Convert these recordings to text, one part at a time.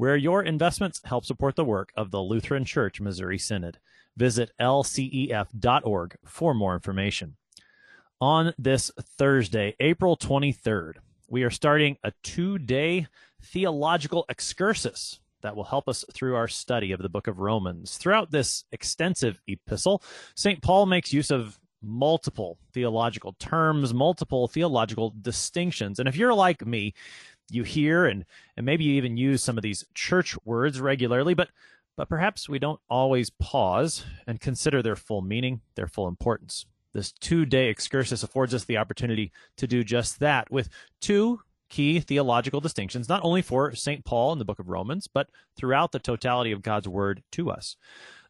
where your investments help support the work of the Lutheran Church Missouri Synod. Visit lcef.org for more information. On this Thursday, April 23rd, we are starting a two day theological excursus that will help us through our study of the book of Romans. Throughout this extensive epistle, St. Paul makes use of multiple theological terms, multiple theological distinctions. And if you're like me, you hear and, and maybe you even use some of these church words regularly, but but perhaps we don't always pause and consider their full meaning, their full importance. This two day excursus affords us the opportunity to do just that with two key theological distinctions, not only for St. Paul in the book of Romans, but throughout the totality of God's word to us.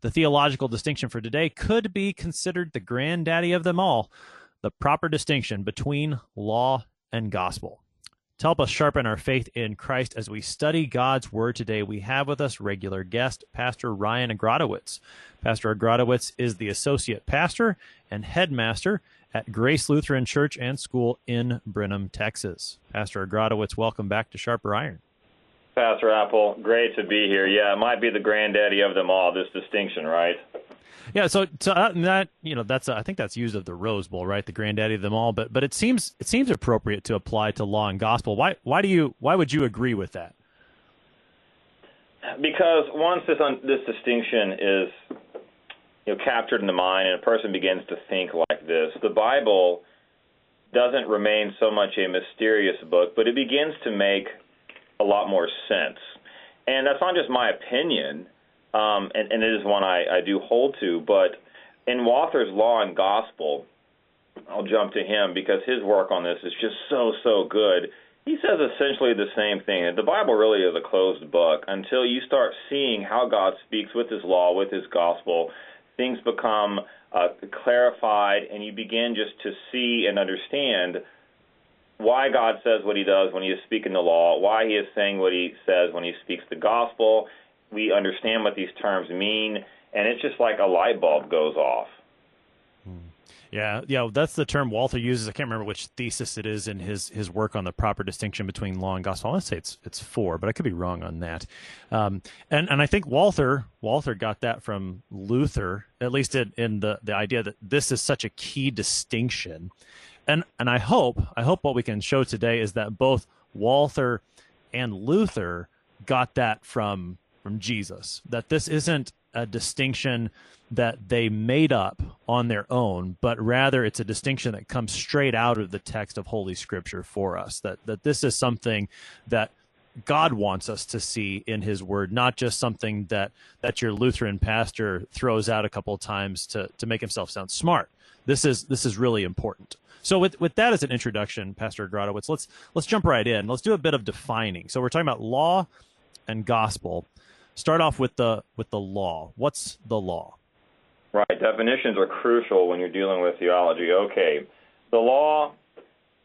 The theological distinction for today could be considered the granddaddy of them all the proper distinction between law and gospel. To help us sharpen our faith in Christ as we study God's Word today, we have with us regular guest, Pastor Ryan Agrodowitz. Pastor Agrodowitz is the associate pastor and headmaster at Grace Lutheran Church and School in Brenham, Texas. Pastor Agrodowitz, welcome back to Sharper Iron. Pastor Appel, great to be here. Yeah, it might be the granddaddy of them all, this distinction, right? Yeah, so, so uh, that you know that's uh, I think that's used of the Rose Bowl, right? The granddaddy of them all, but but it seems it seems appropriate to apply to law and gospel. Why why do you why would you agree with that? Because once this un, this distinction is you know captured in the mind and a person begins to think like this, the Bible doesn't remain so much a mysterious book, but it begins to make a lot more sense. And that's not just my opinion um, and, and it is one I, I do hold to. But in Walther's Law and Gospel, I'll jump to him because his work on this is just so, so good. He says essentially the same thing. The Bible really is a closed book until you start seeing how God speaks with His law, with His gospel. Things become uh, clarified, and you begin just to see and understand why God says what He does when He is speaking the law, why He is saying what He says when He speaks the gospel, we understand what these terms mean, and it's just like a light bulb goes off. Hmm. Yeah, yeah, that's the term Walther uses. I can't remember which thesis it is in his his work on the proper distinction between law and gospel. I want to say it's it's four, but I could be wrong on that. Um, and and I think Walther Walther got that from Luther, at least in, in the the idea that this is such a key distinction. And and I hope I hope what we can show today is that both Walther and Luther got that from from Jesus. That this isn't a distinction that they made up on their own, but rather it's a distinction that comes straight out of the text of Holy Scripture for us. That that this is something that God wants us to see in His Word, not just something that that your Lutheran pastor throws out a couple of times to to make himself sound smart. This is this is really important. So with with that as an introduction, Pastor Agrodowitz, let's let's jump right in. Let's do a bit of defining. So we're talking about law and gospel start off with the with the law. What's the law? Right. Definitions are crucial when you're dealing with theology. Okay. The law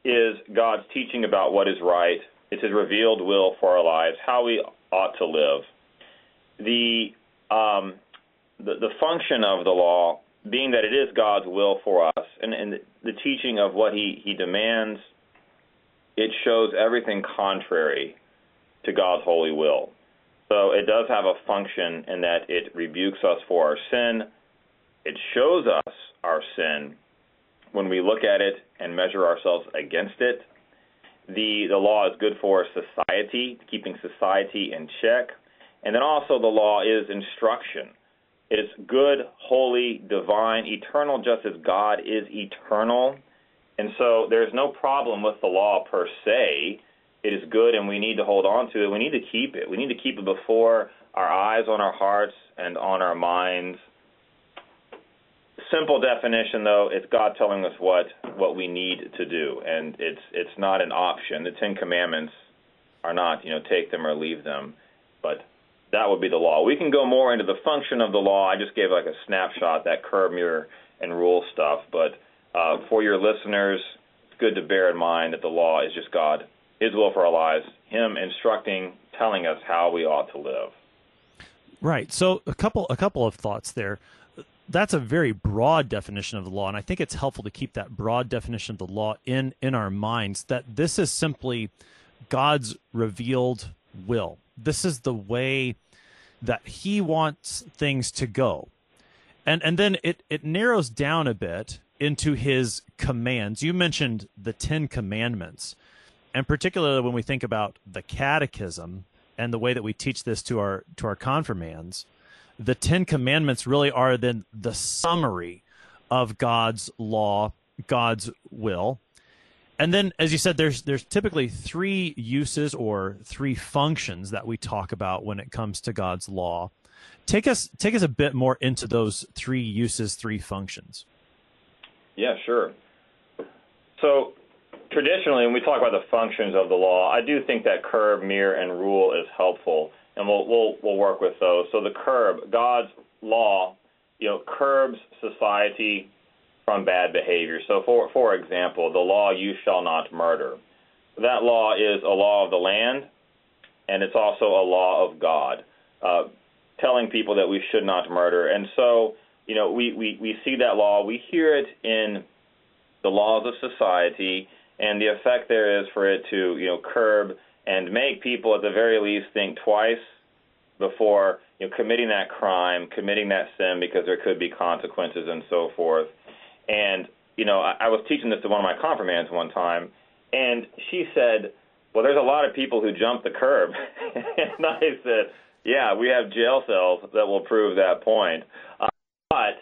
is God's teaching about what is right. It's His revealed will for our lives, how we ought to live. The um, the, the function of the law being that it is God's will for us, and, and the teaching of what He He demands, it shows everything contrary to God's holy will. So it does have a function in that it rebukes us for our sin. It shows us our sin when we look at it and measure ourselves against it. The, the law is good for society, keeping society in check. And then also the law is instruction. It is good, holy, divine, eternal, just as God is eternal. And so there's no problem with the law per se it is good and we need to hold on to it. We need to keep it. We need to keep it before our eyes, on our hearts, and on our minds. Simple definition, though, it's God telling us what what we need to do, and it's it's not an option. The Ten Commandments are not, you know, take them or leave them, but that would be the law. We can go more into the function of the law. I just gave like a snapshot, that curb, mirror, and rule stuff. But uh, for your listeners, it's good to bear in mind that the law is just God, His will for our lives, Him instructing, telling us how we ought to live. Right. So a couple a couple of thoughts there. That's a very broad definition of the law, and I think it's helpful to keep that broad definition of the law in in our minds. That this is simply God's revealed will. This is the way that He wants things to go, and and then it it narrows down a bit into His commands. You mentioned the Ten Commandments, and particularly when we think about the Catechism and the way that we teach this to our to our confirmands, the Ten Commandments really are then the summary of God's law, God's will. And then, as you said, there's there's typically three uses or three functions that we talk about when it comes to God's law. Take us take us a bit more into those three uses, three functions. Yeah, sure. So traditionally, when we talk about the functions of the law, I do think that curb, mirror, and rule is helpful, and we'll we'll we'll work with those. So the curb, God's law, you know, curbs society from bad behavior. So for for example, the law "You shall not murder." That law is a law of the land, and it's also a law of God, uh, telling people that we should not murder. And so, you know, we, we, we see that law, we hear it in the laws of society, and the effect there is for it to you know curb and make people at the very least think twice before you know committing that crime, committing that sin because there could be consequences and so forth. And you know, I, I was teaching this to one of my confirmands one time, and she said, "Well, there's a lot of people who jump the curb," and I said, "Yeah, we have jail cells that will prove that point, uh, but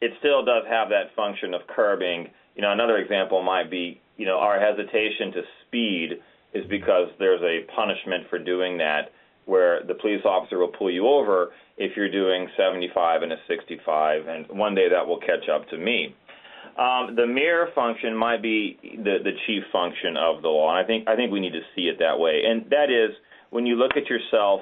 it still does have that function of curbing." You know, another example might be you know, our hesitation to speed is because there's a punishment for doing that where the police officer will pull you over if you're doing 75 and a 65, and one day that will catch up to me. Um, the mirror function might be the, the chief function of the law, and I think I think we need to see it that way. And that is when you look at yourself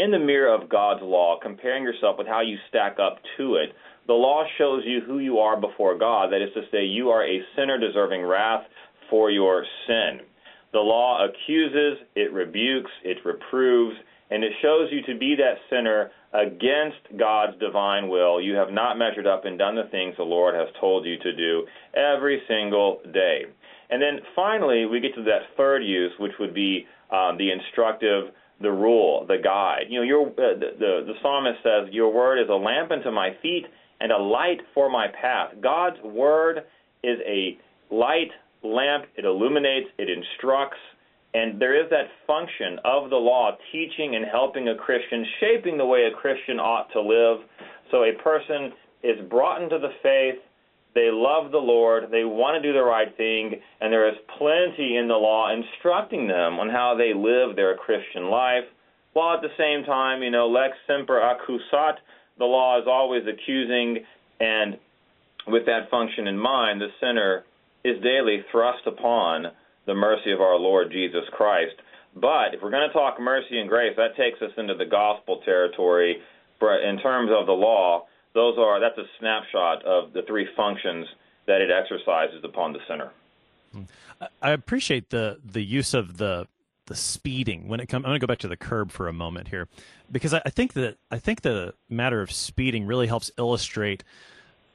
in the mirror of God's law, comparing yourself with how you stack up to it. The law shows you who you are before God. That is to say, you are a sinner deserving wrath for your sin. The law accuses, it rebukes, it reproves, and it shows you to be that sinner against God's divine will. You have not measured up and done the things the Lord has told you to do every single day. And then finally, we get to that third use, which would be um, the instructive, the rule, the guide. You know, your, uh, the, the, the psalmist says, Your word is a lamp unto my feet and a light for my path. God's word is a light lamp, it illuminates, it instructs, and there is that function of the law teaching and helping a Christian, shaping the way a Christian ought to live. So a person is brought into the faith, they love the Lord, they want to do the right thing, and there is plenty in the law instructing them on how they live their Christian life, while at the same time, you know, lex semper accusat, the law is always accusing, and with that function in mind, the sinner is daily thrust upon the mercy of our Lord Jesus Christ. But if we're going to talk mercy and grace, that takes us into the gospel territory. For in terms of the law, those are that's a snapshot of the three functions that it exercises upon the sinner. Hmm. I appreciate the the use of the the speeding when it comes. I'm going to go back to the curb for a moment here, because I, I think that I think the matter of speeding really helps illustrate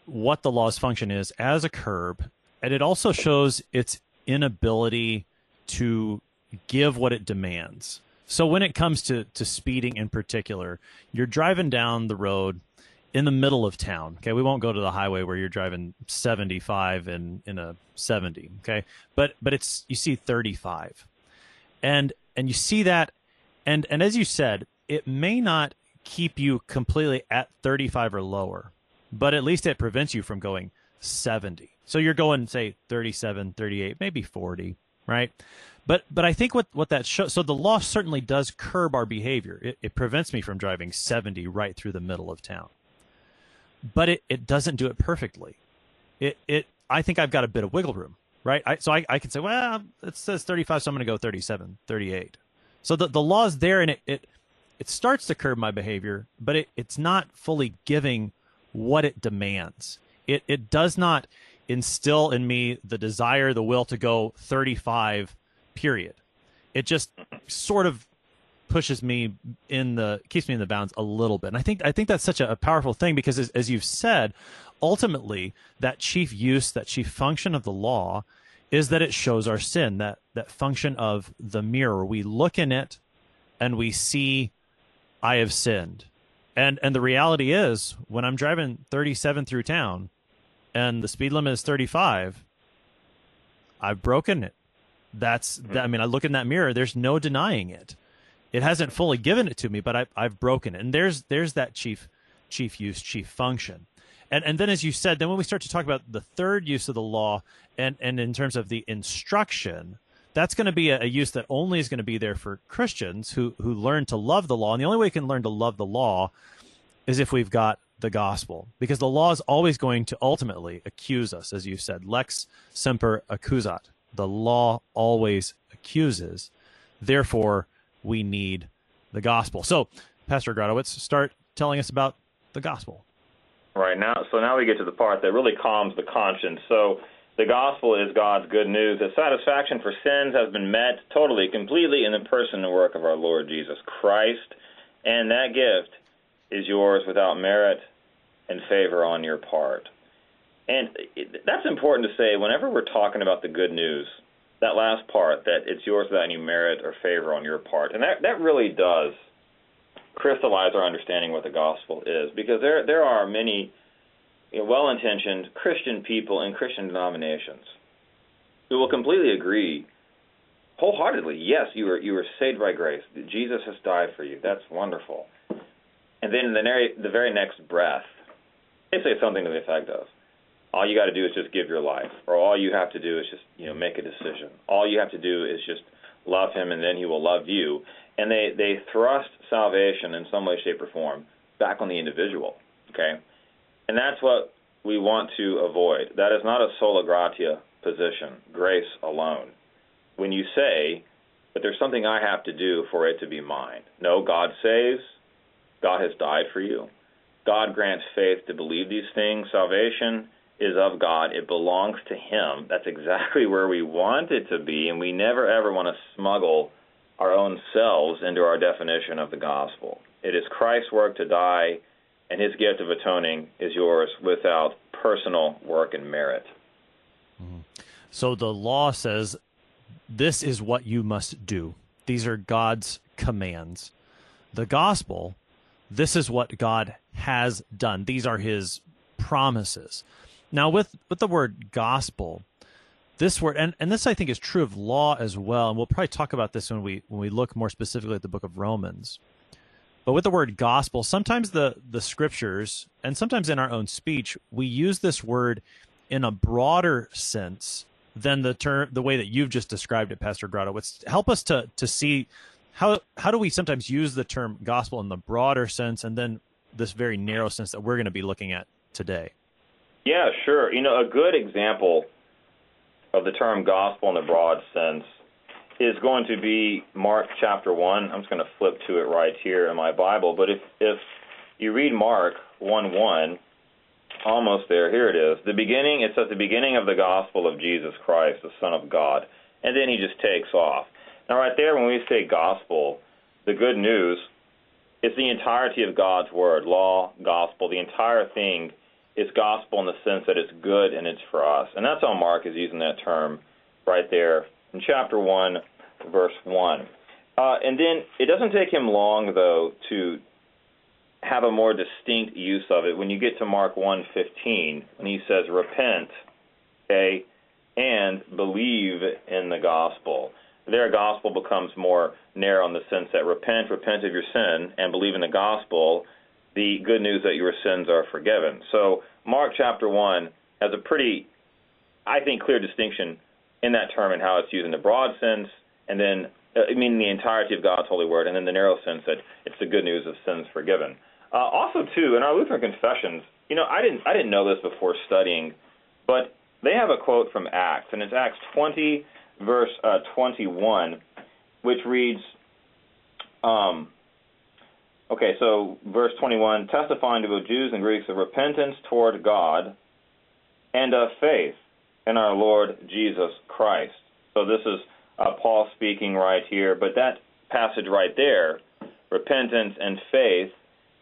what the law's function is as a curb and it also shows its inability to give what it demands. So when it comes to, to speeding in particular, you're driving down the road in the middle of town. Okay, we won't go to the highway where you're driving 75 in in a 70. Okay, but but it's you see 35, and and you see that, and and as you said, it may not keep you completely at 35 or lower, but at least it prevents you from going 70. So you're going say 37, 38, maybe 40, right? But but I think what what that shows so the law certainly does curb our behavior. It, it prevents me from driving 70 right through the middle of town. But it, it doesn't do it perfectly. It it I think I've got a bit of wiggle room, right? I, so I, I can say, well, it says 35, so I'm going to go 37, 38. So the, the law's there and it, it it starts to curb my behavior, but it, it's not fully giving what it demands. It it does not instill in me the desire, the will to go 35 period. It just sort of pushes me in the keeps me in the bounds a little bit. And I think I think that's such a, a powerful thing because as, as you've said, ultimately that chief use, that chief function of the law is that it shows our sin, that that function of the mirror. We look in it and we see I have sinned. And and the reality is when I'm driving 37 through town and the speed limit is 35, I've broken it. That's hmm. that, I mean I look in that mirror, there's no denying it. It hasn't fully given it to me, but I I've broken it. And there's there's that chief chief use, chief function. And and then as you said, then when we start to talk about the third use of the law and and in terms of the instruction, that's going to be a, a, use that only is going to be there for Christians who who learn to love the law. And the only way we can learn to love the law is if we've got the gospel, because the law is always going to ultimately accuse us, as you said, lex semper accusat. The law always accuses. Therefore, we need the gospel. So, Pastor Gradowitz, start telling us about the gospel. Right now, so now we get to the part that really calms the conscience. So the gospel is God's good news that satisfaction for sins has been met totally, completely in the person and work of our Lord Jesus Christ, and that gift is yours without merit and favor on your part. And that's important to say whenever we're talking about the good news, that last part, that it's yours without any merit or favor on your part. And that, that really does crystallize our understanding what the gospel is, because there there are many you know, well-intentioned Christian people in Christian denominations who will completely agree wholeheartedly. Yes, you were you were saved by grace. Jesus has died for you. That's wonderful. And then the very, the very next breath, they say something to the effect of, "All you got to do is just give your life, or all you have to do is just you know make a decision. All you have to do is just love Him, and then He will love you." and they they thrust salvation in some way, shape, or form back on the individual. Okay, and that's what we want to avoid. That is not a sola gratia position, grace alone. When you say, but there's something I have to do for it to be mine. No, God saves. God has died for you. God grants faith to believe these things. Salvation is of God. It belongs to Him. That's exactly where we want it to be, and we never ever want to smuggle our own selves into our definition of the gospel. It is Christ's work to die, and his gift of atoning is yours without personal work and merit. Mm-hmm. So the law says this is what you must do. These are God's commands. The gospel, this is what God has done. These are his promises. Now with with the word gospel, this word and, and this I think is true of law as well, and we'll probably talk about this when we when we look more specifically at the book of Romans. But with the word gospel, sometimes the the scriptures and sometimes in our own speech, we use this word in a broader sense than the term the way that you've just described it, Pastor Grotto. Gradowitz. Help us to to see how how do we sometimes use the term gospel in the broader sense and then this very narrow sense that we're going to be looking at today. Yeah, sure. You know, a good example of the term gospel in the broad sense is going to be Mark chapter 1. I'm just going to flip to it right here in my Bible. But if, if you read Mark 1 1, almost there, here it is. The beginning, it says the beginning of the gospel of Jesus Christ, the Son of God. And then he just takes off. Now, right there, when we say gospel, the good news is the entirety of God's word, law, gospel, the entire thing is gospel in the sense that it's good and it's for us. And that's how Mark is using that term right there in chapter 1, verse 1. Uh, and then it doesn't take him long, though, to have a more distinct use of it when you get to Mark 1:15 when he says repent okay and believe in the gospel their gospel becomes more narrow in the sense that repent repent of your sin and believe in the gospel the good news that your sins are forgiven. So Mark chapter 1 has a pretty, I think, clear distinction in that term and how it's used in the broad sense, and then, uh, I mean, the entirety of God's holy word, and then the narrow sense that it's the good news of sins forgiven. Uh, also, too, in our Lutheran confessions, you know, I didn't, I didn't know this before studying, but they have a quote from Acts, and it's Acts 20, verse uh, 21, which reads, um, Okay, so verse 21 testifying to both Jews and Greeks of repentance toward God and of faith in our Lord Jesus Christ. So this is uh, Paul speaking right here, but that passage right there, repentance and faith,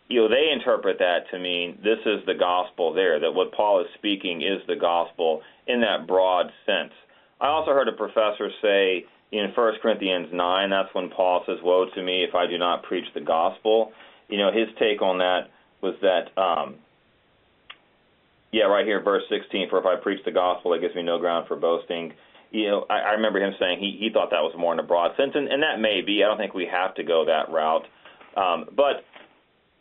you know, they interpret that to mean this is the gospel there, that what Paul is speaking is the gospel in that broad sense. I also heard a professor say in 1 Corinthians 9, that's when Paul says, Woe to me if I do not preach the gospel. You know, his take on that was that, um, yeah, right here, verse 16, for if I preach the gospel, it gives me no ground for boasting. You know, I, I remember him saying he, he thought that was more in a broad sense, and, and that may be. I don't think we have to go that route. Um, but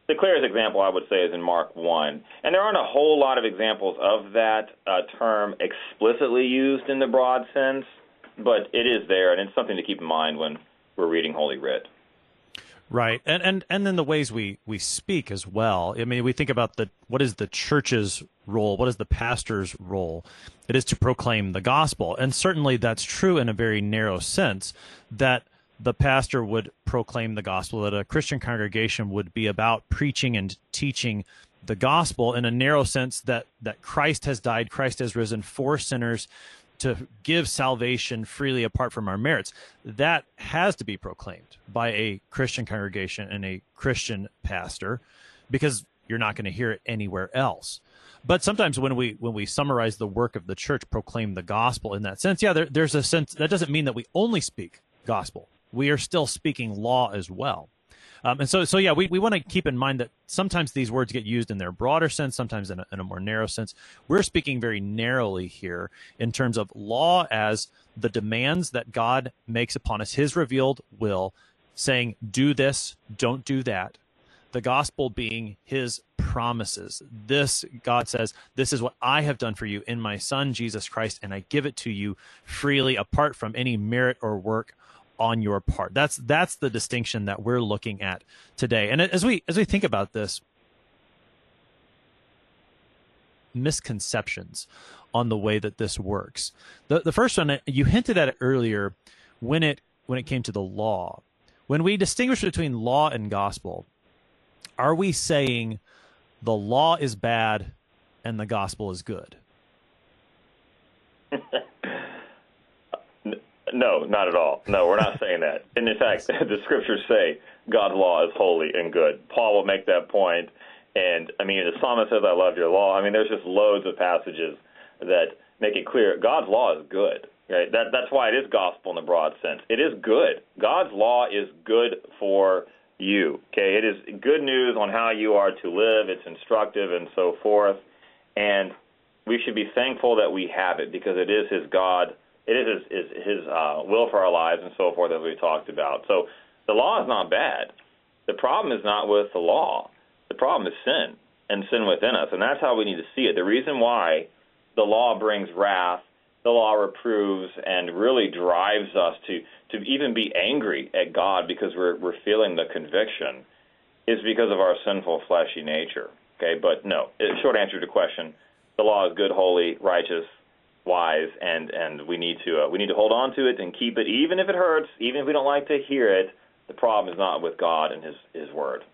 the clearest example I would say is in Mark 1. And there aren't a whole lot of examples of that uh, term explicitly used in the broad sense, but it is there, and it's something to keep in mind when we're reading Holy Writ. Right, and and and then the ways we we speak as well. I mean, we think about the what is the church's role, what is the pastor's role? It is to proclaim the gospel, and certainly that's true in a very narrow sense. That the pastor would proclaim the gospel, that a Christian congregation would be about preaching and teaching the gospel in a narrow sense that, that Christ has died, Christ has risen for sinners to give salvation freely apart from our merits. That has to be proclaimed by a Christian congregation and a Christian pastor because you're not going to hear it anywhere else. But sometimes when we when we summarize the work of the church, proclaim the gospel in that sense, yeah, there, there's a sense that doesn't mean that we only speak gospel we are still speaking law as well. Um, and so, so yeah, we, we want to keep in mind that sometimes these words get used in their broader sense, sometimes in a, in a more narrow sense. We're speaking very narrowly here in terms of law as the demands that God makes upon us, His revealed will, saying, do this, don't do that. The gospel being His promises. This, God says, this is what I have done for you in my Son, Jesus Christ, and I give it to you freely apart from any merit or work on your part. That's that's the distinction that we're looking at today. And as we as we think about this, misconceptions on the way that this works. The the first one you hinted at it earlier when it when it came to the law. When we distinguish between law and gospel, are we saying the law is bad and the gospel is good? No, not at all. No, we're not saying that. And in fact, the scriptures say God's law is holy and good. Paul will make that point. And I mean, the psalmist says, I love your law. I mean, there's just loads of passages that make it clear God's law is good. Right? That, that's why it is gospel in the broad sense. It is good. God's law is good for you. Okay, it is good news on how you are to live. It's instructive and so forth. And we should be thankful that we have it because it is His God it is his, his, uh, will for our lives and so forth, as we talked about. So the law is not bad. The problem is not with the law. The problem is sin and sin within us, and that's how we need to see it. The reason why the law brings wrath, the law reproves, and really drives us to to even be angry at God because we're we're feeling the conviction, is because of our sinful fleshy nature. Okay, but no. Short answer to the question: the law is good, holy, righteous, wise, and and we need to uh, we need to hold on to it and keep it, even if it hurts, even if we don't like to hear it. The problem is not with God and His His word.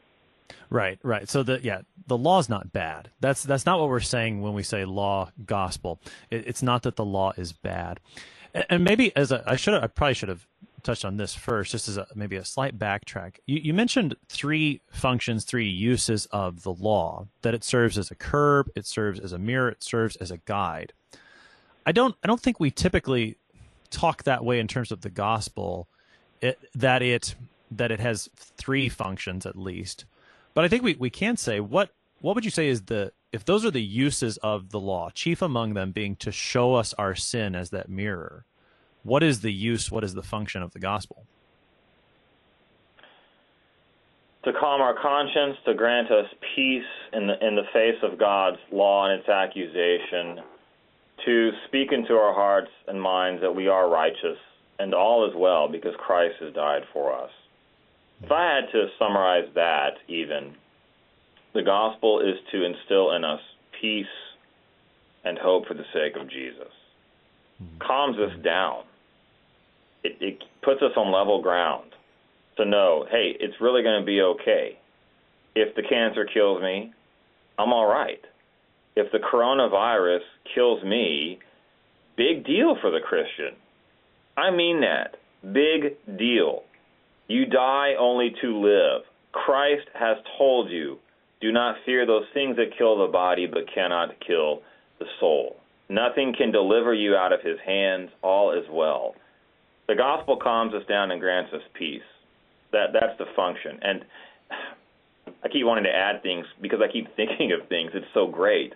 Right, right. So the yeah, the law is not bad. That's that's not what we're saying when we say law gospel. It, it's not that the law is bad. And, and maybe as a, I should I probably should have touched on this first, just as a, maybe a slight backtrack. You, you mentioned three functions, three uses of the law. That it serves as a curb, it serves as a mirror, it serves as a guide. I don't I don't think we typically talk that way in terms of the gospel. It, that it that it has three functions at least. But I think we, we can say what what would you say is the if those are the uses of the law, chief among them being to show us our sin as that mirror, what is the use, what is the function of the gospel? To calm our conscience, to grant us peace in the in the face of God's law and its accusation, to speak into our hearts and minds that we are righteous and all is well because Christ has died for us. If I had to summarize that, even, the gospel is to instill in us peace and hope for the sake of Jesus. Calms us down. It, it puts us on level ground to know, hey, it's really going to be okay. if the cancer kills me, I'm all right. If the coronavirus kills me, big deal for the Christian. I mean that. Big deal. You die only to live. Christ has told you, do not fear those things that kill the body but cannot kill the soul. Nothing can deliver you out of his hands. All is well. The gospel calms us down and grants us peace. That that's the function. And I keep wanting to add things because I keep thinking of things. It's so great.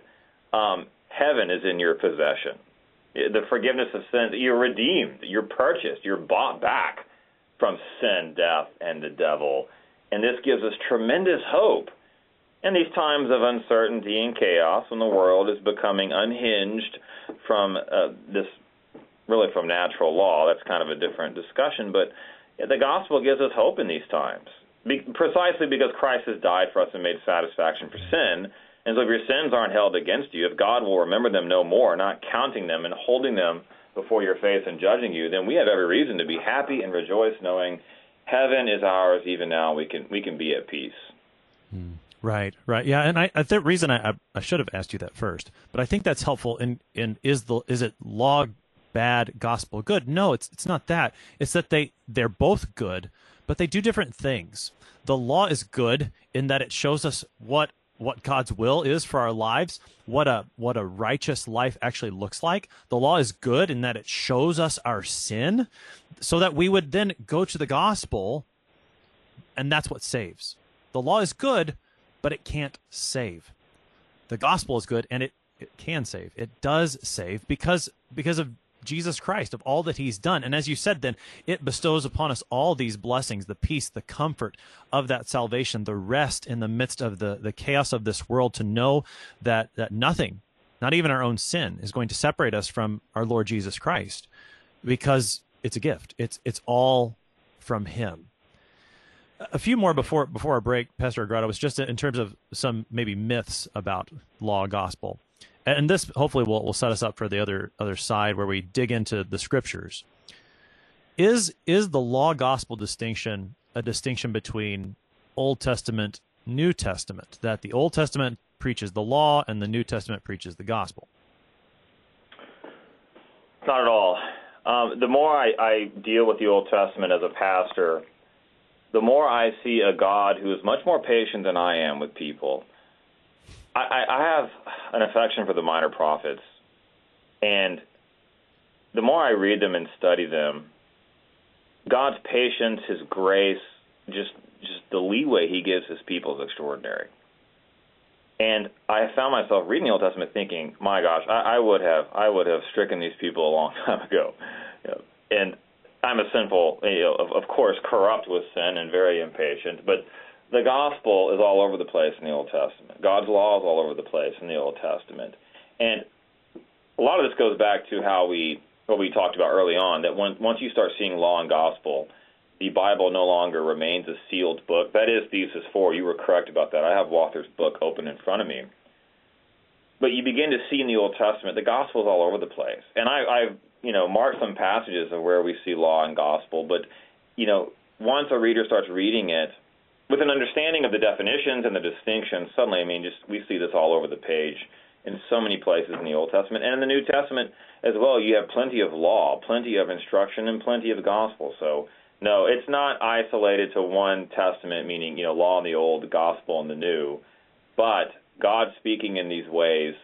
Um, heaven is in your possession. The forgiveness of sins. You're redeemed. You're purchased. You're bought back from sin, death, and the devil. And this gives us tremendous hope in these times of uncertainty and chaos when the world is becoming unhinged from uh, this, really from natural law. That's kind of a different discussion. But the gospel gives us hope in these times, Be- precisely because Christ has died for us and made satisfaction for sin. And so if your sins aren't held against you, if God will remember them no more, not counting them and holding them before your face and judging you, then we have every reason to be happy and rejoice, knowing heaven is ours even now. We can we can be at peace. Hmm. Right, right, yeah, and I, the reason I, I should have asked you that first, but I think that's helpful. In in is the is it law bad, gospel good? No, it's it's not that. It's that they they're both good, but they do different things. The law is good in that it shows us what what God's will is for our lives, what a what a righteous life actually looks like. The law is good in that it shows us our sin so that we would then go to the gospel and that's what saves. The law is good, but it can't save. The gospel is good and it, it can save. It does save because because of Jesus Christ, of all that he's done. And as you said, then it bestows upon us all these blessings, the peace, the comfort of that salvation, the rest in the midst of the, the chaos of this world to know that, that nothing, not even our own sin, is going to separate us from our Lord Jesus Christ because it's a gift. It's, it's all from him. A few more before before our break, Pastor Agrodowitz, just in terms of some maybe myths about law gospel and this hopefully will will set us up for the other other side where we dig into the scriptures. Is is the law gospel distinction a distinction between Old Testament, New Testament? That the Old Testament preaches the law and the New Testament preaches the gospel? Not at all. Um, the more I, I deal with the Old Testament as a pastor, the more I see a God who is much more patient than I am with people I, I have an affection for the minor prophets, and the more I read them and study them, God's patience, His grace, just just the leeway He gives His people is extraordinary. And I found myself reading the Old Testament, thinking, "My gosh, I, I would have I would have stricken these people a long time ago." And I'm a sinful, you know, of, of course, corrupt with sin and very impatient, but the gospel is all over the place in the Old Testament. God's law is all over the place in the Old Testament. And a lot of this goes back to how we what we talked about early on that when, once you start seeing law and gospel, the Bible no longer remains a sealed book. That is thesis four. You were correct about that. I have Walther's book open in front of me. But you begin to see in the Old Testament the gospel is all over the place. And I, I've you know marked some passages of where we see law and gospel, but you know once a reader starts reading it, with an understanding of the definitions and the distinctions, suddenly, I mean, just we see this all over the page in so many places in the Old Testament and in the New Testament as well. You have plenty of law, plenty of instruction, and plenty of gospel. So, no, it's not isolated to one testament, meaning you know law in the Old, gospel in the New, but God speaking in these ways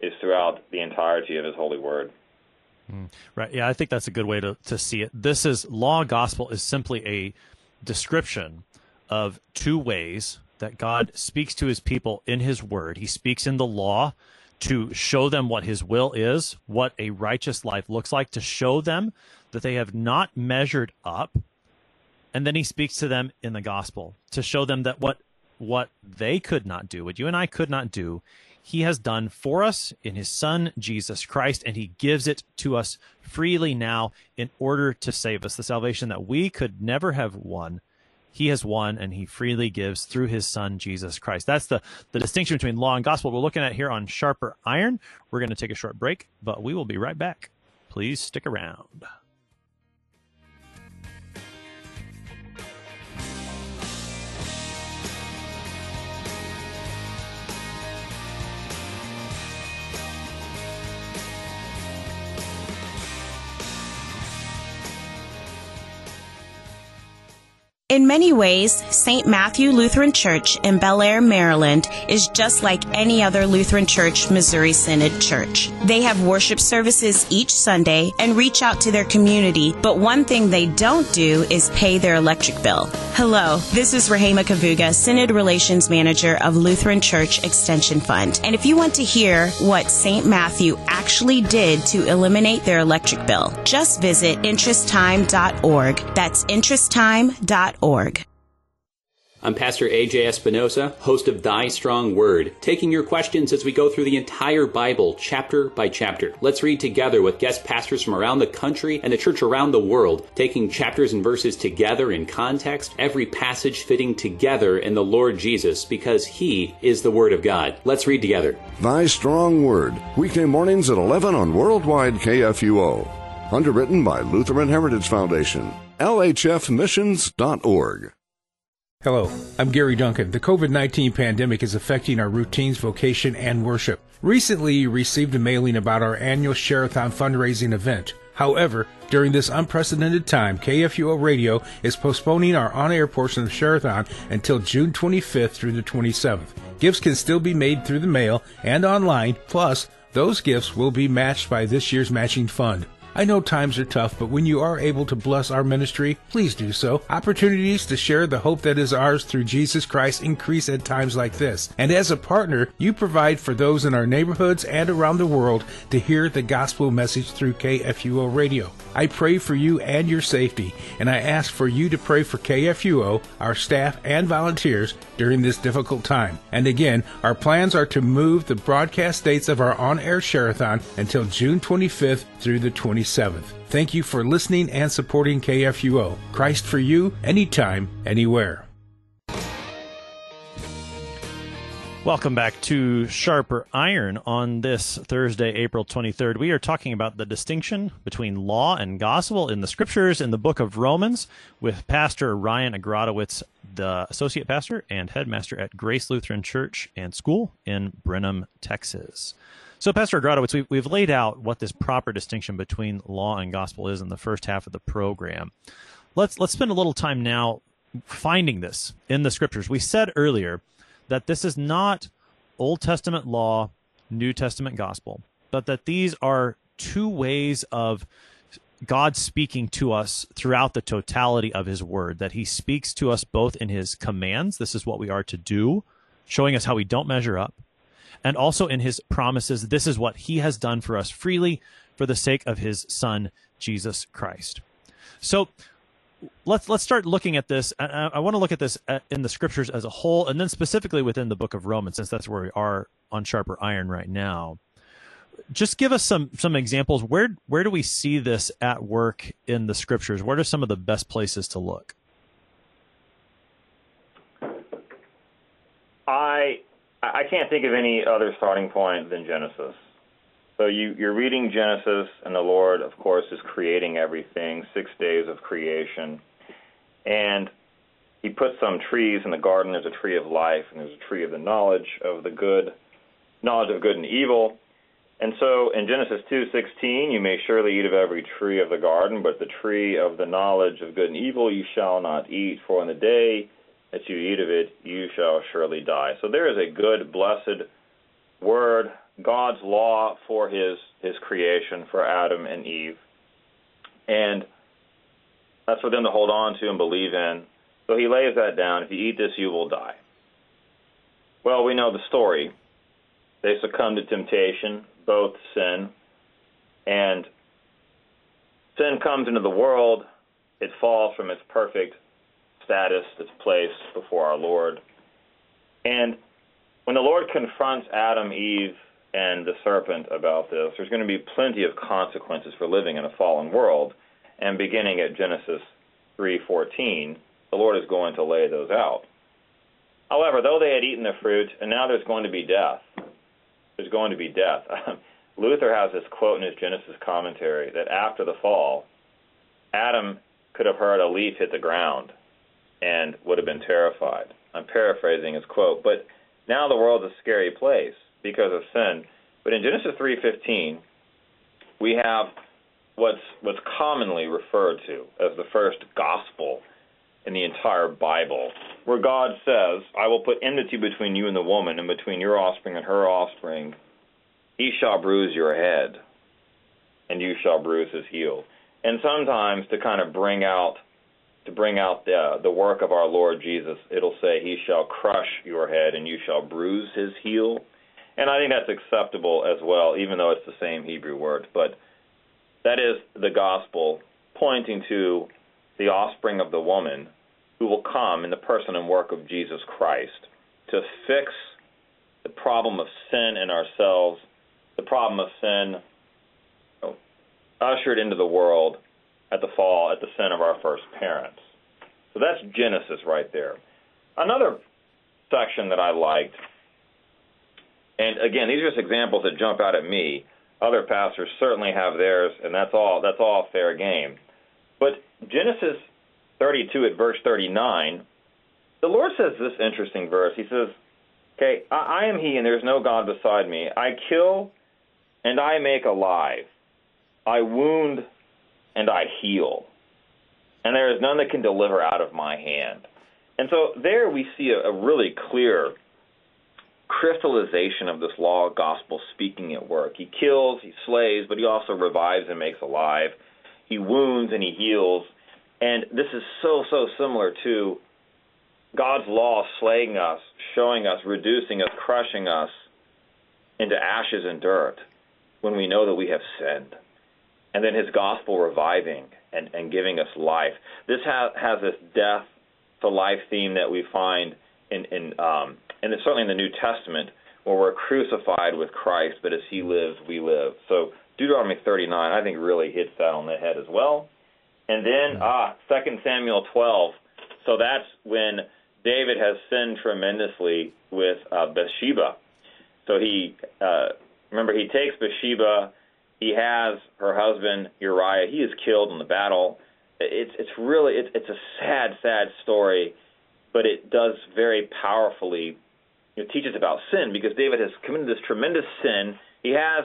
is throughout the entirety of His holy word. Mm, right. Yeah, I think that's a good way to, to see it. This is law gospel is simply a description of two ways that God speaks to his people in his word. He speaks in the law to show them what his will is, what a righteous life looks like, to show them that they have not measured up. And then he speaks to them in the gospel to show them that what what they could not do, what you and I could not do, he has done for us in his son Jesus Christ and he gives it to us freely now in order to save us the salvation that we could never have won he has won and he freely gives through his son Jesus Christ. That's the, the distinction between law and gospel we're looking at here on Sharper Iron. We're going to take a short break, but we will be right back. Please stick around. In many ways, St. Matthew Lutheran Church in Bel Air, Maryland is just like any other Lutheran Church Missouri Synod church. They have worship services each Sunday and reach out to their community, but one thing they don't do is pay their electric bill. Hello, this is Rahema Kavuga, Synod Relations Manager of Lutheran Church Extension Fund. And if you want to hear what St. Matthew actually did to eliminate their electric bill, just visit interesttime.org. That's interesttime.org. I'm Pastor AJ Espinosa, host of Thy Strong Word, taking your questions as we go through the entire Bible, chapter by chapter. Let's read together with guest pastors from around the country and the church around the world, taking chapters and verses together in context, every passage fitting together in the Lord Jesus, because He is the Word of God. Let's read together. Thy Strong Word, weekday mornings at 11 on Worldwide KFUO. Underwritten by Lutheran Heritage Foundation, lhfmissions.org. Hello, I'm Gary Duncan. The COVID 19 pandemic is affecting our routines, vocation, and worship. Recently, you received a mailing about our annual Share-a-thon fundraising event. However, during this unprecedented time, KFUO Radio is postponing our on-air portion of Share-a-thon until June 25th through the 27th. Gifts can still be made through the mail and online, plus, those gifts will be matched by this year's matching fund. I know times are tough, but when you are able to bless our ministry, please do so. Opportunities to share the hope that is ours through Jesus Christ increase at times like this. And as a partner, you provide for those in our neighborhoods and around the world to hear the gospel message through KFUO radio. I pray for you and your safety, and I ask for you to pray for KFUO, our staff, and volunteers during this difficult time. And again, our plans are to move the broadcast dates of our on-air share-a-thon until June 25th through the 27th. Thank you for listening and supporting KFUO. Christ for you, anytime, anywhere. Welcome back to Sharper Iron on this Thursday, April 23rd. We are talking about the distinction between law and gospel in the scriptures in the book of Romans with Pastor Ryan Agrodowitz, the associate pastor and headmaster at Grace Lutheran Church and School in Brenham, Texas. So, Pastor Agrodowitz, we've, we've laid out what this proper distinction between law and gospel is in the first half of the program. Let's let's spend a little time now finding this in the scriptures. We said earlier that this is not Old Testament law, New Testament gospel, but that these are two ways of God speaking to us throughout the totality of his word, that he speaks to us both in his commands, this is what we are to do, showing us how we don't measure up, and also in his promises, this is what he has done for us freely for the sake of his son, Jesus Christ. So, let's let's start looking at this. I, I want to look at this uh, in the scriptures as a whole, and then specifically within the book of Romans, since that's where we are on sharper iron right now. Just give us some some examples. Where where do we see this at work in the scriptures? What are some of the best places to look? I can't think of any other starting point than Genesis. So you, you're reading Genesis, and the Lord, of course, is creating everything, six days of creation. And he put some trees in the garden. There's a tree of life, and there's a tree of the knowledge of the good, knowledge of good and evil. And so in Genesis 2:16, you may surely eat of every tree of the garden, but the tree of the knowledge of good and evil you shall not eat, for in the day that you eat of it, you shall surely die. So there is a good, blessed word God's law for his his creation for Adam and Eve. And that's for them to hold on to and believe in. So he lays that down. If you eat this, you will die. Well, we know the story. They succumb to temptation, both sin, and sin comes into the world. It falls from its perfect status, that's placed before our Lord. And when the Lord confronts Adam, Eve, and the serpent about this. There's going to be plenty of consequences for living in a fallen world, and beginning at Genesis 3:14, the Lord is going to lay those out. However, though they had eaten the fruit, and now there's going to be death. There's going to be death. Luther has this quote in his Genesis commentary that after the fall, Adam could have heard a leaf hit the ground and would have been terrified. I'm paraphrasing his quote, but now the world's a scary place because of sin. But in Genesis 3:15, we have what's what's commonly referred to as the first gospel. in the entire Bible, where God says, I will put enmity between you and the woman, and between your offspring and her offspring. He shall bruise your head, and you shall bruise his heel. And sometimes to kind of bring out to bring out the, the work of our Lord Jesus, it'll say, He shall crush your head and you shall bruise his heel. And I think that's acceptable as well, even though it's the same Hebrew word. But that is the gospel pointing to the offspring of the woman who will come in the person and work of Jesus Christ to fix the problem of sin in ourselves, the problem of sin you know, ushered into the world at the fall, at the sin of our first parents. So that's Genesis right there. Another section that I liked, and again, these are just examples that jump out at me. Other pastors certainly have theirs, and that's all. That's all fair game. But Genesis 32 at verse 39, the Lord says this interesting verse. He says, "Okay, I, I am He, and there is no God beside me. I kill, and I make alive. I wound, and I heal, and there is none that can deliver out of my hand." And so there we see a, a really clear crystallization of this law gospel speaking at work. He kills, he slays, but he also revives and makes alive. He wounds and he heals. And this is so, so similar to God's law slaying us, showing us, reducing us, crushing us into ashes and dirt when we know that we have sinned. And then his gospel reviving and, and giving us life. This ha- has this death to life theme that we find in, in um, and it's certainly in the New Testament where we're crucified with Christ, but as He lives, we live. So Deuteronomy 39, I think, really hits that on the head as well. And then ah, 2 Samuel 12. So that's when David has sinned tremendously with uh, Bathsheba. So he uh, remember he takes Bathsheba. He has her husband Uriah. He is killed in the battle. It's it's really it's it's a sad sad story, but it does very powerfully you know, teaches about sin because David has committed this tremendous sin. He has,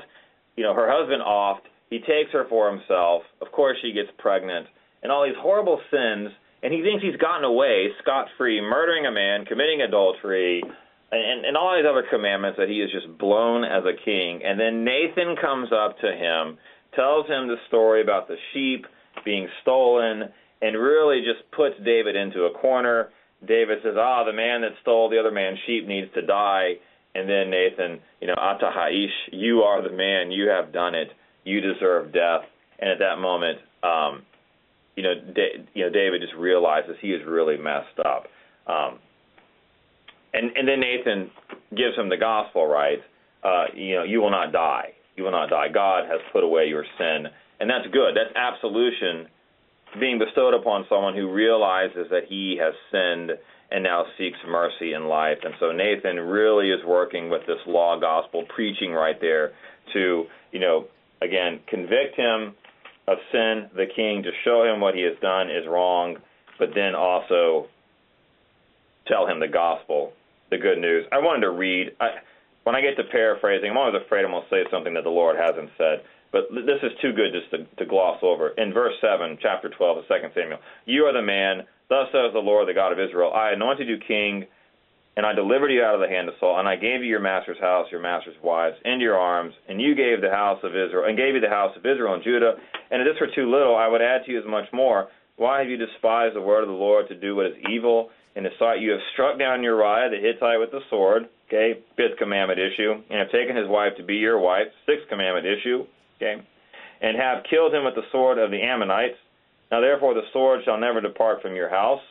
you know, her husband off. He takes her for himself. Of course, she gets pregnant, and all these horrible sins. And he thinks he's gotten away scot free, murdering a man, committing adultery, and, and all these other commandments that he is just blown as a king. And then Nathan comes up to him, tells him the story about the sheep being stolen, and really just puts David into a corner David says, "Ah, the man that stole the other man's sheep needs to die." And then Nathan, you know, Atahaish, you are the man. You have done it. You deserve death. And at that moment, um, you know, da- you know, David just realizes he is really messed up. Um, and and then Nathan gives him the gospel, right? Uh, you know, you will not die. You will not die. God has put away your sin, and that's good. That's absolution being bestowed upon someone who realizes that he has sinned and now seeks mercy in life. And so Nathan really is working with this law gospel preaching right there to, you know, again, convict him of sin, the king, to show him what he has done is wrong, but then also tell him the gospel, the good news. I wanted to read. I, when I get to paraphrasing, I'm always afraid I'm going to say something that the Lord hasn't said. But this is too good just to, to gloss over. In verse 7, chapter 12 of 2 Samuel, you are the man, thus says the Lord, the God of Israel, I anointed you king, and I delivered you out of the hand of Saul, and I gave you your master's house, your master's wives, into your arms, and you gave the house of Israel, and gave you the house of Israel and Judah. And if this were too little, I would add to you as much more. Why have you despised the word of the Lord to do what is evil in the sight? You have struck down Uriah the Hittite with the sword, okay, fifth commandment issue, and have taken his wife to be your wife, sixth commandment issue, Okay? And have killed him with the sword of the Ammonites. Now therefore the sword shall never depart from your house,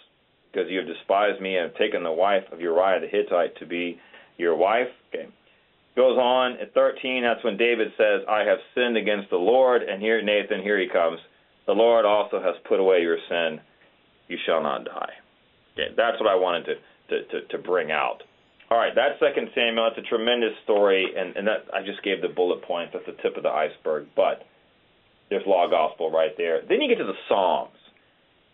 because you have despised me and have taken the wife of Uriah the Hittite to be your wife. Okay. Goes on at 13, that's when David says, I have sinned against the Lord. And here, Nathan, here he comes. The Lord also has put away your sin. You shall not die. Okay, that's what I wanted to, to, to, to bring out. All right, that's Second Samuel. That's a tremendous story, and, and that I just gave the bullet points. That's the tip of the iceberg, but there's law gospel right there. Then you get to the Psalms,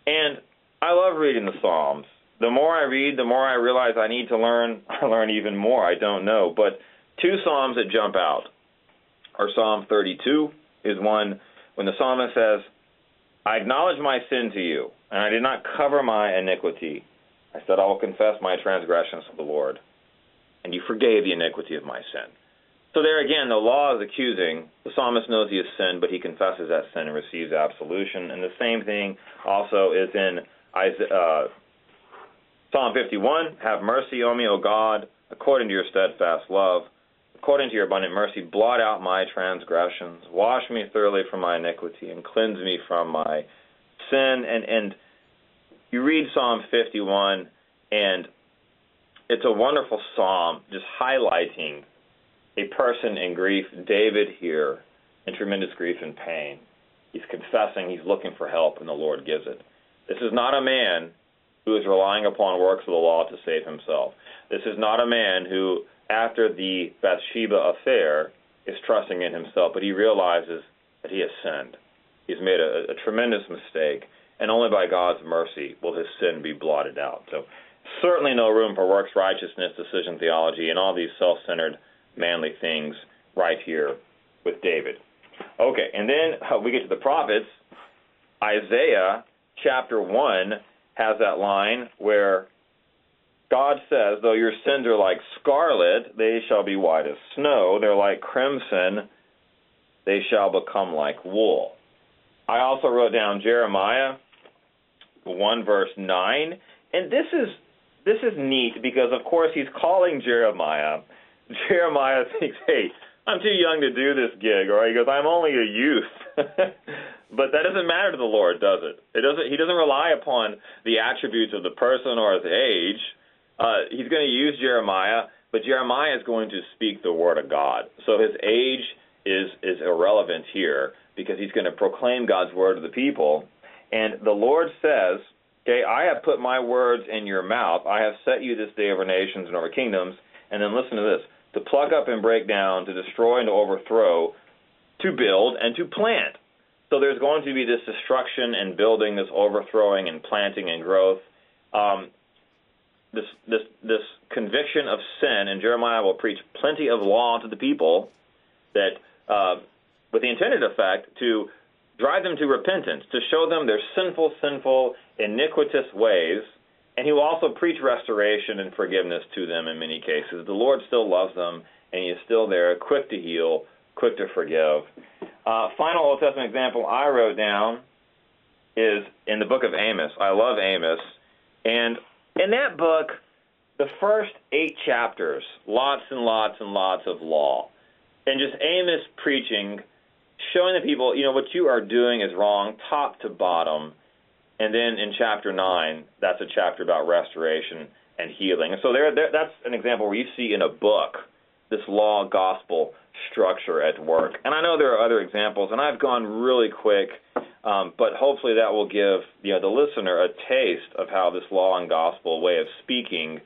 and I love reading the Psalms. The more I read, the more I realize I need to learn. I learn even more. I don't know, but two Psalms that jump out are Psalm 32 is one when the psalmist says, I acknowledge my sin to you, and I did not cover my iniquity. I said, I will confess my transgressions to the Lord, and you forgave the iniquity of my sin. So there again, the law is accusing. The psalmist knows he has sinned, but he confesses that sin and receives absolution. And the same thing also is in uh, Psalm 51 Have mercy on me, O God, according to your steadfast love. According to your abundant mercy, blot out my transgressions. Wash me thoroughly from my iniquity and cleanse me from my sin. And, and you read Psalm 51, and it's a wonderful psalm just highlighting a person in grief, David here, in tremendous grief and pain. He's confessing, he's looking for help, and the Lord gives it. This is not a man who is relying upon works of the law to save himself. This is not a man who, after the Bathsheba affair, is trusting in himself, but he realizes that he has sinned. He's made a, a tremendous mistake, and only by God's mercy will his sin be blotted out. So, certainly no room for works righteousness, decision theology, and all these self centered manly things right here with David. Okay, and then uh, we get to the prophets. Isaiah chapter 1 has that line where God says, Though your sins are like scarlet, they shall be white as snow. They're like crimson, they shall become like wool. I also wrote down Jeremiah 1 verse 9. And this is this is neat because of course he's calling Jeremiah Jeremiah thinks, hey, I'm too young to do this gig, or he goes, I'm only a youth. but that doesn't matter to the Lord, does it? It doesn't. He doesn't rely upon the attributes of the person or his age. Uh, he's going to use Jeremiah, but Jeremiah is going to speak the word of God. So his age is is irrelevant here because he's going to proclaim God's word to the people. And the Lord says, "Okay, I have put my words in your mouth. I have set you this day over nations and over kingdoms." And then listen to this to pluck up and break down, to destroy and to overthrow, to build and to plant. So there's going to be this destruction and building, this overthrowing and planting and growth. Um, this this this conviction of sin, and Jeremiah will preach plenty of law to the people, that uh, with the intended effect to drive them to repentance, to show them their sinful, sinful, iniquitous ways, and he will also preach restoration and forgiveness to them in many cases. The Lord still loves them, and he is still there, quick to heal, quick to forgive. Uh, final Old Testament example I wrote down is in the book of Amos. I love Amos. And in that book, the first eight chapters, lots and lots and lots of law. And just Amos preaching, showing the people, you know, what you are doing is wrong, top to bottom and then in chapter 9, that's a chapter about restoration and healing. And so there, there, that's an example where you see in a book this law gospel structure at work. And I know there are other examples, and I've gone really quick, um, but hopefully that will give you know the listener a taste of how this law and gospel way of speaking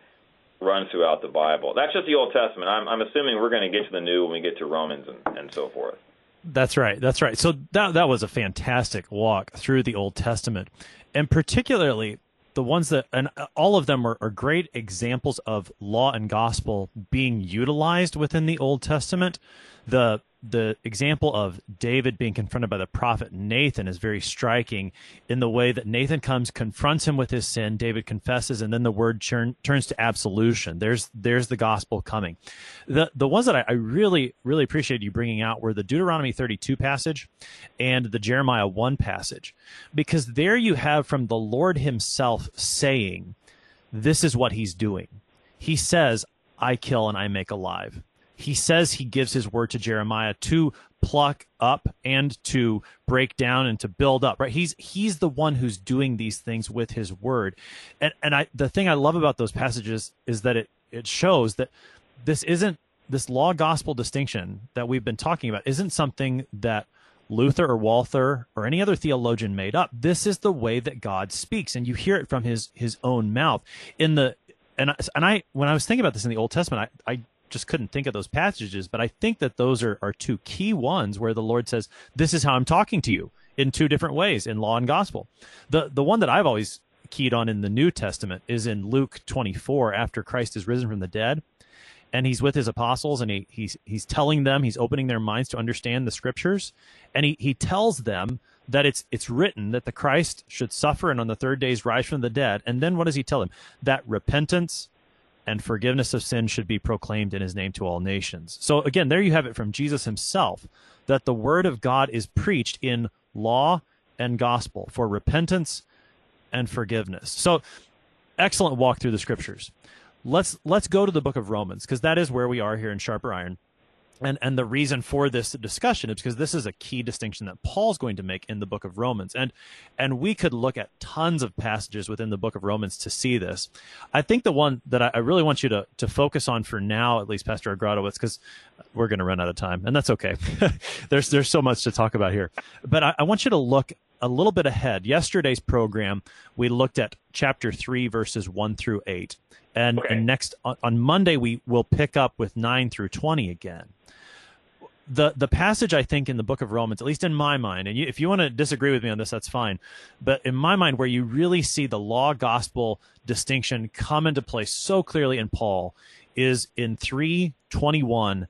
runs throughout the Bible. That's just the Old Testament. I'm, I'm assuming we're going to get to the New when we get to Romans and, and so forth. That's right. That's right. So that that was a fantastic walk through the Old Testament and particularly the ones that and all of them are, are, great examples of law and gospel being utilized within the old testament the the example of David being confronted by the prophet Nathan is very striking in the way that Nathan comes, confronts him with his sin, David confesses, and then the word turn, turns to absolution. There's there's the gospel coming. The the ones that I, I really really appreciate you bringing out were the Deuteronomy 32 passage and the Jeremiah 1 passage, because there you have from the Lord Himself saying, "This is what He's doing." He says, "I kill and I make alive." He says he gives his word to Jeremiah to pluck up and to break down and to build up right he's he's the one who's doing these things with his word and and i the thing i love about those passages is that it it shows that this isn't this law gospel distinction that we've been talking about isn't something that Luther or Walther or any other theologian made up. This is the way that God speaks, and you hear it from his his own mouth. In the and I, and I when I was thinking about this in the Old Testament, I, I just couldn't think of those passages, but I think that those are, are two key ones where the Lord says, This is how I'm talking to you in two different ways in law and gospel. The the one that I've always keyed on in the New Testament is in Luke 24 after Christ is risen from the dead. and he's with his apostles and he, he's he's telling them he's opening their minds to understand the scriptures and he, he tells them that it's it's written that the Christ should suffer and on the third days rise from the dead and then what does he tell them that repentance and forgiveness of sin should be proclaimed in his name to all nations. So again there you have it from Jesus himself that the word of God is preached in law and gospel for repentance and forgiveness. So excellent walk through the scriptures. Let's let's go to the book of Romans because that is where we are here in Sharper Iron. And and the reason for this discussion is because this is a key distinction that Paul's going to make in the book of Romans. And and we could look at tons of passages within the book of Romans to see this. I think the one that I, I really want you to to focus on for now, at least Pastor Agrodowitz, because we're going to run out of time, and that's okay. there's there's so much to talk about here. But I, I want you to look a little bit ahead. Yesterday's program, we looked at chapter 3, verses 1 through 8. And, Okay. and next on, on Monday we will pick up with nine through twenty again. The the passage I think in the book of Romans, at least in my mind, and you, if you want to disagree with me on this, that's fine. But in my mind, where you really see the law gospel distinction come into play so clearly in Paul is in three twenty one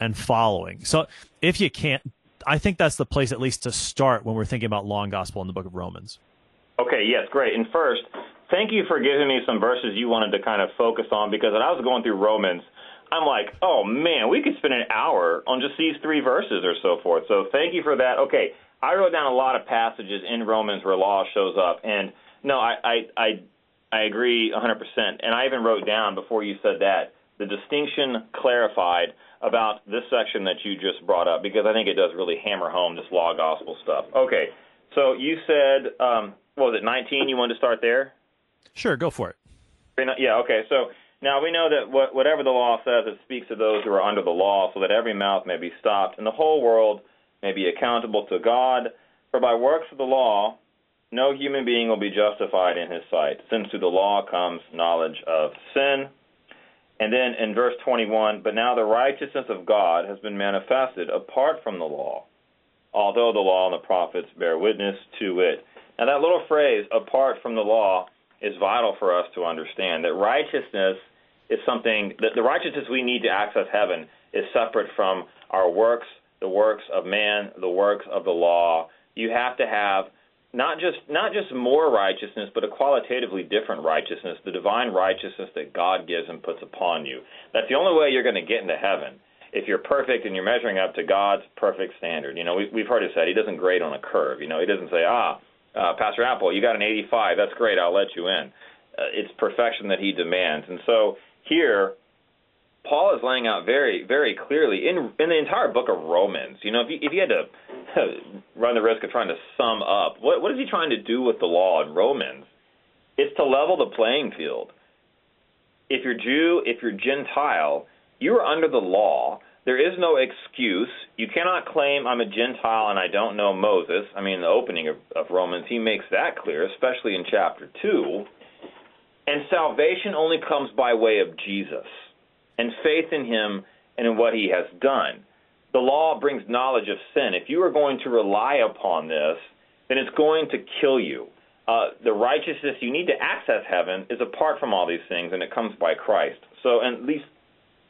and following. So if you can't, I think that's the place at least to start when we're thinking about law and gospel in the book of Romans. Okay, yes, great. And first, thank you for giving me some verses you wanted to kind of focus on because when I was going through Romans, I'm like, oh man, we could spend an hour on just these three verses or so forth. So thank you for that. Okay, I wrote down a lot of passages in Romans where law shows up, and no, I I I, I agree 100%. And I even wrote down before you said that the distinction clarified about this section that you just brought up because I think it does really hammer home this law gospel stuff. Okay, so you said, um, what was it, 19? You wanted to start there? Sure, go for it. Yeah, okay. So now we know that what, whatever the law says, it speaks to those who are under the law, so that every mouth may be stopped, and the whole world may be accountable to God. For by works of the law, no human being will be justified in his sight, since through the law comes knowledge of sin. And then in verse 21, but now the righteousness of God has been manifested apart from the law, although the law and the prophets bear witness to it. Now, that little phrase, apart from the law, is vital for us to understand that righteousness is something that the righteousness we need to access heaven is separate from our works, the works of man, the works of the law. You have to have not just not just more righteousness, but a qualitatively different righteousness, the divine righteousness that God gives and puts upon you. That's the only way you're going to get into heaven. If you're perfect and you're measuring up to God's perfect standard, you know we, we've heard it said He doesn't grade on a curve. You know He doesn't say, ah, uh, Pastor Appel, you got an 85. That's great. I'll let you in. Uh, it's perfection that He demands, and so here Paul is laying out very, very clearly in in the entire book of Romans. You know, if you, if you had to run the risk of trying to sum up, what what is he trying to do with the law in Romans? It's to level the playing field. If you're Jew, if you're Gentile, you are under the law. There is no excuse. You cannot claim I'm a Gentile and I don't know Moses. I mean, the opening of, of Romans, he makes that clear, especially in chapter 2. And salvation only comes by way of Jesus and faith in him and in what he has done. The law brings knowledge of sin. If you are going to rely upon this, then it's going to kill you. Uh, the righteousness you need to access heaven is apart from all these things, and it comes by Christ. So, at least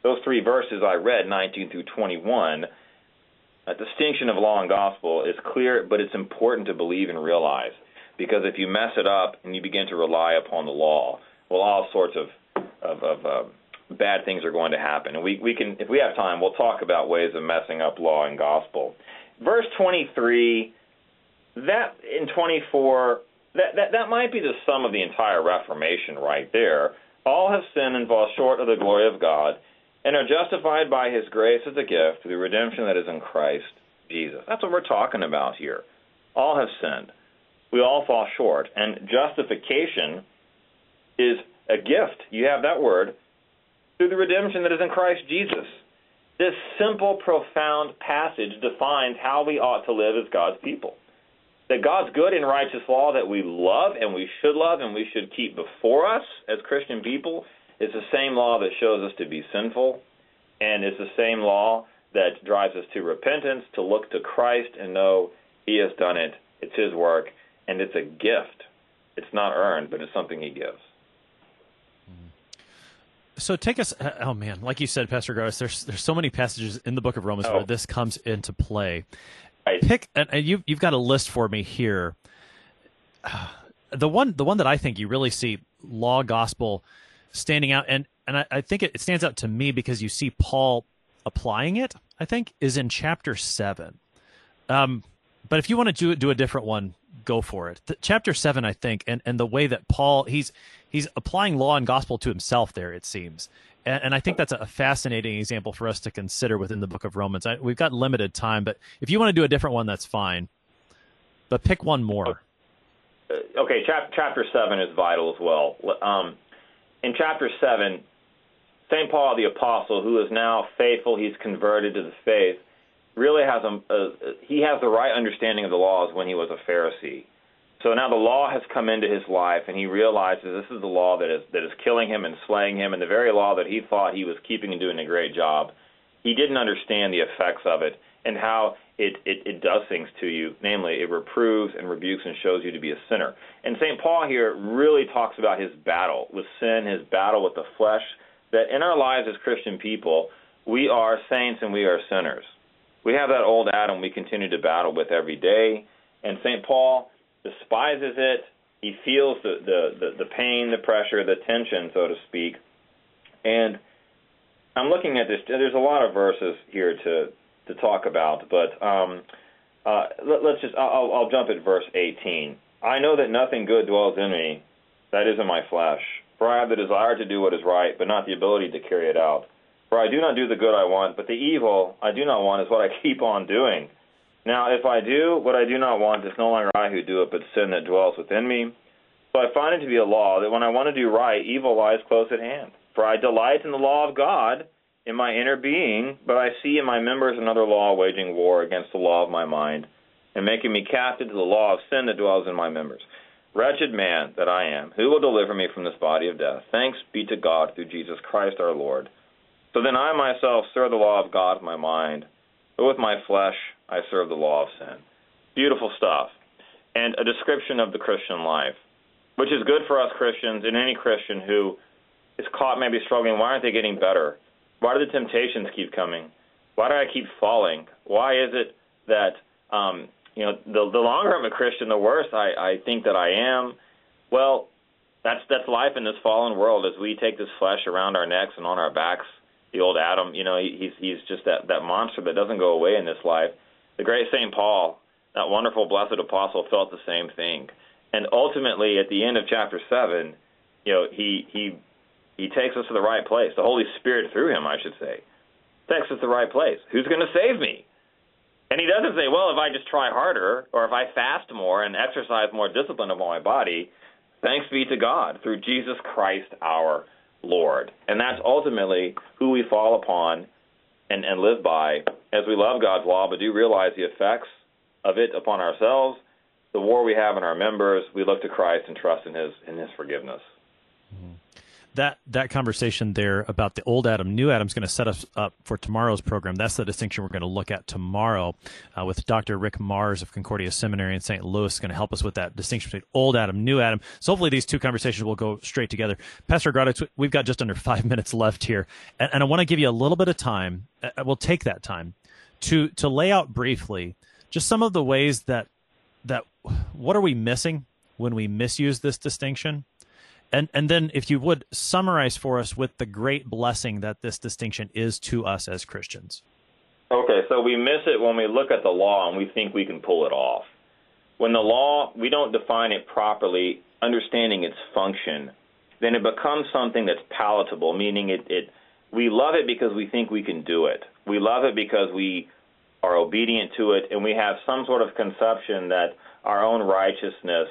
those three verses I read, 19 through 21, a distinction of law and gospel is clear, but it's important to believe and realize. Because if you mess it up and you begin to rely upon the law, well, all sorts of, of, of uh, bad things are going to happen. And we, we can, if we have time, we'll talk about ways of messing up law and gospel. Verse 23, that in 24, that, that, that might be the sum of the entire Reformation right there. All have sinned and fall short of the glory of God and are justified by his grace as a gift through the redemption that is in Christ Jesus. That's what we're talking about here. All have sinned. We all fall short. And justification is a gift. You have that word through the redemption that is in Christ Jesus. This simple, profound passage defines how we ought to live as God's people. That God's good and righteous law that we love and we should love and we should keep before us as Christian people is the same law that shows us to be sinful, and it's the same law that drives us to repentance, to look to Christ and know He has done it. It's His work, and it's a gift. It's not earned, but it's something He gives. So take us. uh, Oh man, like you said, Pastor Garris, there's there's so many passages in the Book of Romans Oh. where this comes into play. Right. Pick, and, and you you've got a list for me here. The one the one that I think you really see law gospel standing out, and and I, I think it, it stands out to me because you see Paul applying it. I think is in chapter seven. Um, but if you want to do do a different one, go for it. The, chapter seven, I think, and, and the way that Paul he's he's applying law and gospel to himself there. It seems, and, and I think that's a fascinating example for us to consider within the book of Romans. I, we've got limited time, but if you want to do a different one, that's fine. But pick one more. Uh, okay, chap- chapter 7 is vital as well. Um, in chapter 7, St. Paul the Apostle, who is now faithful, he's converted to the faith, really has a, a he has the right understanding of the laws when he was a Pharisee. So now the law has come into his life, and he realizes this is the law that is that is killing him and slaying him, and the very law that he thought he was keeping and doing a great job. He didn't understand the effects of it and how it, it, it does things to you. Namely, it reproves and rebukes and shows you to be a sinner. And St. Paul here really talks about his battle with sin, his battle with the flesh, that in our lives as Christian people, we are saints and we are sinners. We have that old Adam we continue to battle with every day, and St. Paul despises it. He feels the, the, the, the pain, the pressure, the tension, so to speak. And I'm looking at this. There's a lot of verses here to to talk about, but um, uh, let, let's just. I'll, I'll jump at verse 18. I know that nothing good dwells in me, that is in my flesh. For I have the desire to do what is right, but not the ability to carry it out. For I do not do the good I want, but the evil I do not want is what I keep on doing. Now, if I do what I do not want, it's no longer I who do it, but sin that dwells within me. So I find it to be a law that when I want to do right, evil lies close at hand. For I delight in the law of God in my inner being, but I see in my members another law waging war against the law of my mind, and making me captive to the law of sin that dwells in my members. Wretched man that I am, who will deliver me from this body of death? Thanks be to God through Jesus Christ our Lord. So then I myself serve the law of God with my mind, but with my flesh I serve the law of sin. Beautiful stuff. And a description of the Christian life, which is good for us Christians and any Christian who is caught maybe struggling. Why aren't they getting better? Why do the temptations keep coming? Why do I keep falling? Why is it that um, you know the the longer I'm a Christian, the worse I, I think that I am? Well, that's that's life in this fallen world as we take this flesh around our necks and on our backs. The old Adam, you know, he, he's he's just that that monster that doesn't go away in this life. The great Saint Paul, that wonderful blessed apostle, felt the same thing. And ultimately, at the end of chapter seven, you know, he he he takes us to the right place. The Holy Spirit through him, I should say, takes us to the right place. Who's going to save me? And he doesn't say, well, if I just try harder or if I fast more and exercise more discipline of my body, thanks be to God through Jesus Christ our Lord. And that's ultimately who we fall upon and, and live by as we love God's law, but do realize the effects of it upon ourselves, the war we have in our members. We look to Christ and trust in His in His forgiveness. That that conversation there about the old Adam, new Adam is going to set us up for tomorrow's program. That's the distinction we're going to look at tomorrow uh, with Dr. Rick Marrs of Concordia Seminary in St. Louis, going to help us with that distinction between old Adam, new Adam. So hopefully these two conversations will go straight together. Pastor Agrodowitz, we've got just under five minutes left here, and, and I want to give you a little bit of time. Uh, we'll take that time to to lay out briefly just some of the ways that that what are we missing when we misuse this distinction and and then if you would summarize for us with the great blessing that this distinction is to us as Christians. Okay, so we miss it when we look at the law and we think we can pull it off. When the law, we don't define it properly, understanding its function, then it becomes something that's palatable, meaning it, it we love it because we think we can do it. We love it because we are obedient to it and we have some sort of conception that our own righteousness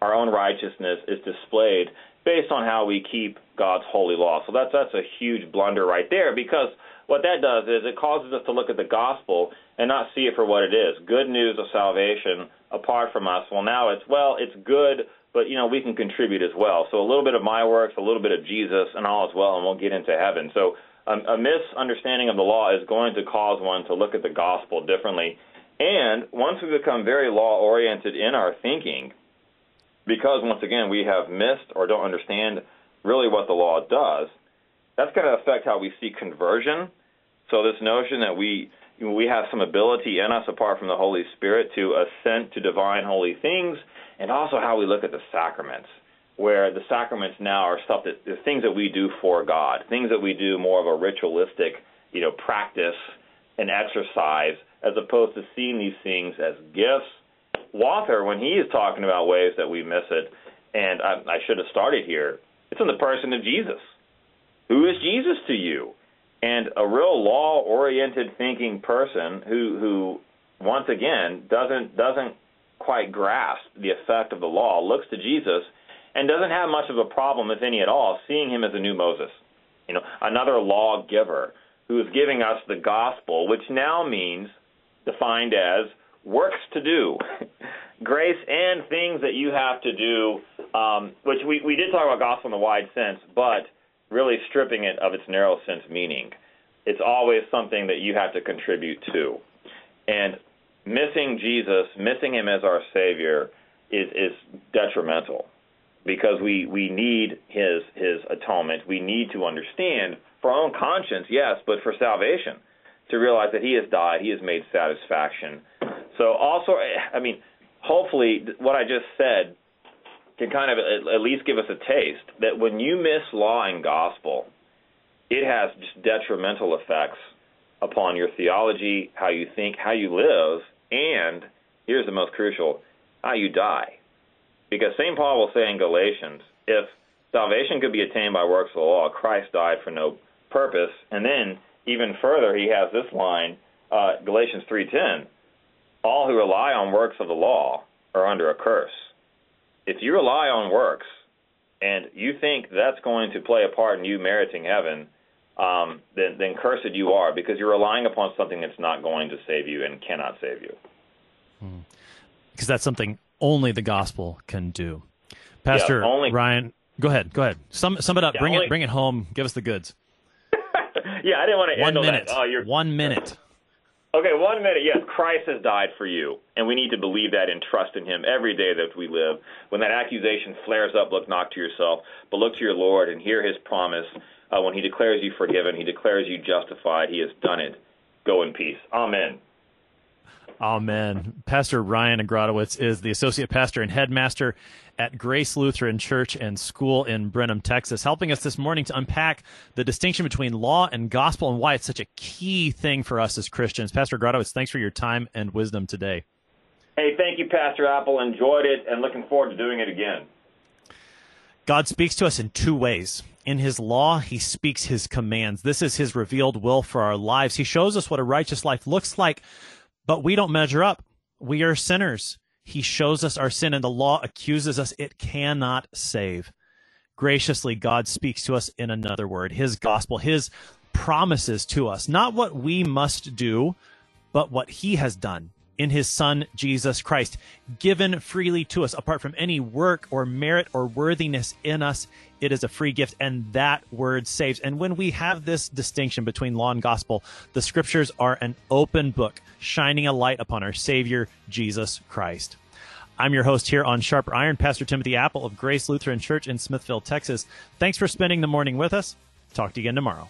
our own righteousness is displayed based on how we keep God's holy law. So that's that's a huge blunder right there because what that does is it causes us to look at the gospel and not see it for what it is. Good news of salvation apart from us. Well now it's well, it's good, but you know, we can contribute as well. So a little bit of my works, a little bit of Jesus and all as well and we'll get into heaven. So um, a misunderstanding of the law is going to cause one to look at the gospel differently. And once we become very law oriented in our thinking, because once again we have missed or don't understand really what the law does, that's going to affect how we see conversion. So this notion that we we have some ability in us apart from the Holy Spirit to assent to divine holy things, and also how we look at the sacraments, where the sacraments now are stuff that the things that we do for God, things that we do more of a ritualistic, you know, practice and exercise, as opposed to seeing these things as gifts. Walther, when he is talking about ways that we miss it, and I, I should have started here, it's in the person of Jesus. Who is Jesus to you? And a real law-oriented thinking person who who once again doesn't doesn't quite grasp the effect of the law looks to Jesus and doesn't have much of a problem, if any at all, seeing him as a new Moses. You know, another lawgiver who is giving us the gospel, which now means defined as works to do, grace and things that you have to do. Um, which we we did talk about gospel in the wide sense, but really stripping it of its narrow sense meaning. It's always something that you have to contribute to. And missing Jesus, missing him as our Savior, is, is detrimental because we, we need his his atonement. We need to understand for our own conscience, yes, but for salvation, to realize that he has died, he has made satisfaction. So also, I mean, hopefully, what I just said can kind of at least give us a taste that when you miss law and gospel, it has just detrimental effects upon your theology, how you think, how you live, and here's the most crucial, how you die. Because St. Paul will say in Galatians, if salvation could be attained by works of the law, Christ died for no purpose. And then even further, he has this line, uh, Galatians 3:10, all who rely on works of the law are under a curse if you rely on works and you think that's going to play a part in you meriting heaven, um, then, then cursed you are because you're relying upon something that's not going to save you and cannot save you. Hmm. Because that's something only the gospel can do. Pastor yeah, only, Ryan, go ahead, go ahead. Sum, sum it up. Yeah, bring only, it, bring it home. Give us the goods. yeah, I didn't want to one minute. That. Oh, you're one minute. Okay, one minute. Yes, Christ has died for you, and we need to believe that and trust in Him every day that we live. When that accusation flares up, look not to yourself, but look to your Lord and hear His promise. Uh, when He declares you forgiven, He declares you justified. He has done it. Go in peace. Amen. Amen. Pastor Ryan Agrodowitz is the associate pastor and headmaster at Grace Lutheran Church and School in Brenham, Texas, helping us this morning to unpack the distinction between law and gospel and why it's such a key thing for us as Christians. Pastor Agrodowitz, thanks for your time and wisdom today. Hey, thank you, Pastor Appel. Enjoyed it and looking forward to doing it again. God speaks to us in two ways. In his law, he speaks his commands. This is his revealed will for our lives. He shows us what a righteous life looks like but we don't measure up. We are sinners. He shows us our sin, and the law accuses us. It cannot save. Graciously, God speaks to us in another word, His gospel, His promises to us, not what we must do, but what He has done in his son Jesus Christ, given freely to us apart from any work or merit or worthiness in us. It is a free gift, and that word saves. And when we have this distinction between law and gospel, the scriptures are an open book, shining a light upon our Savior, Jesus Christ. I'm your host here on Sharper Iron, Pastor Timothy Appel of Grace Lutheran Church in Smithville, Texas. Thanks for spending the morning with us. Talk to you again tomorrow.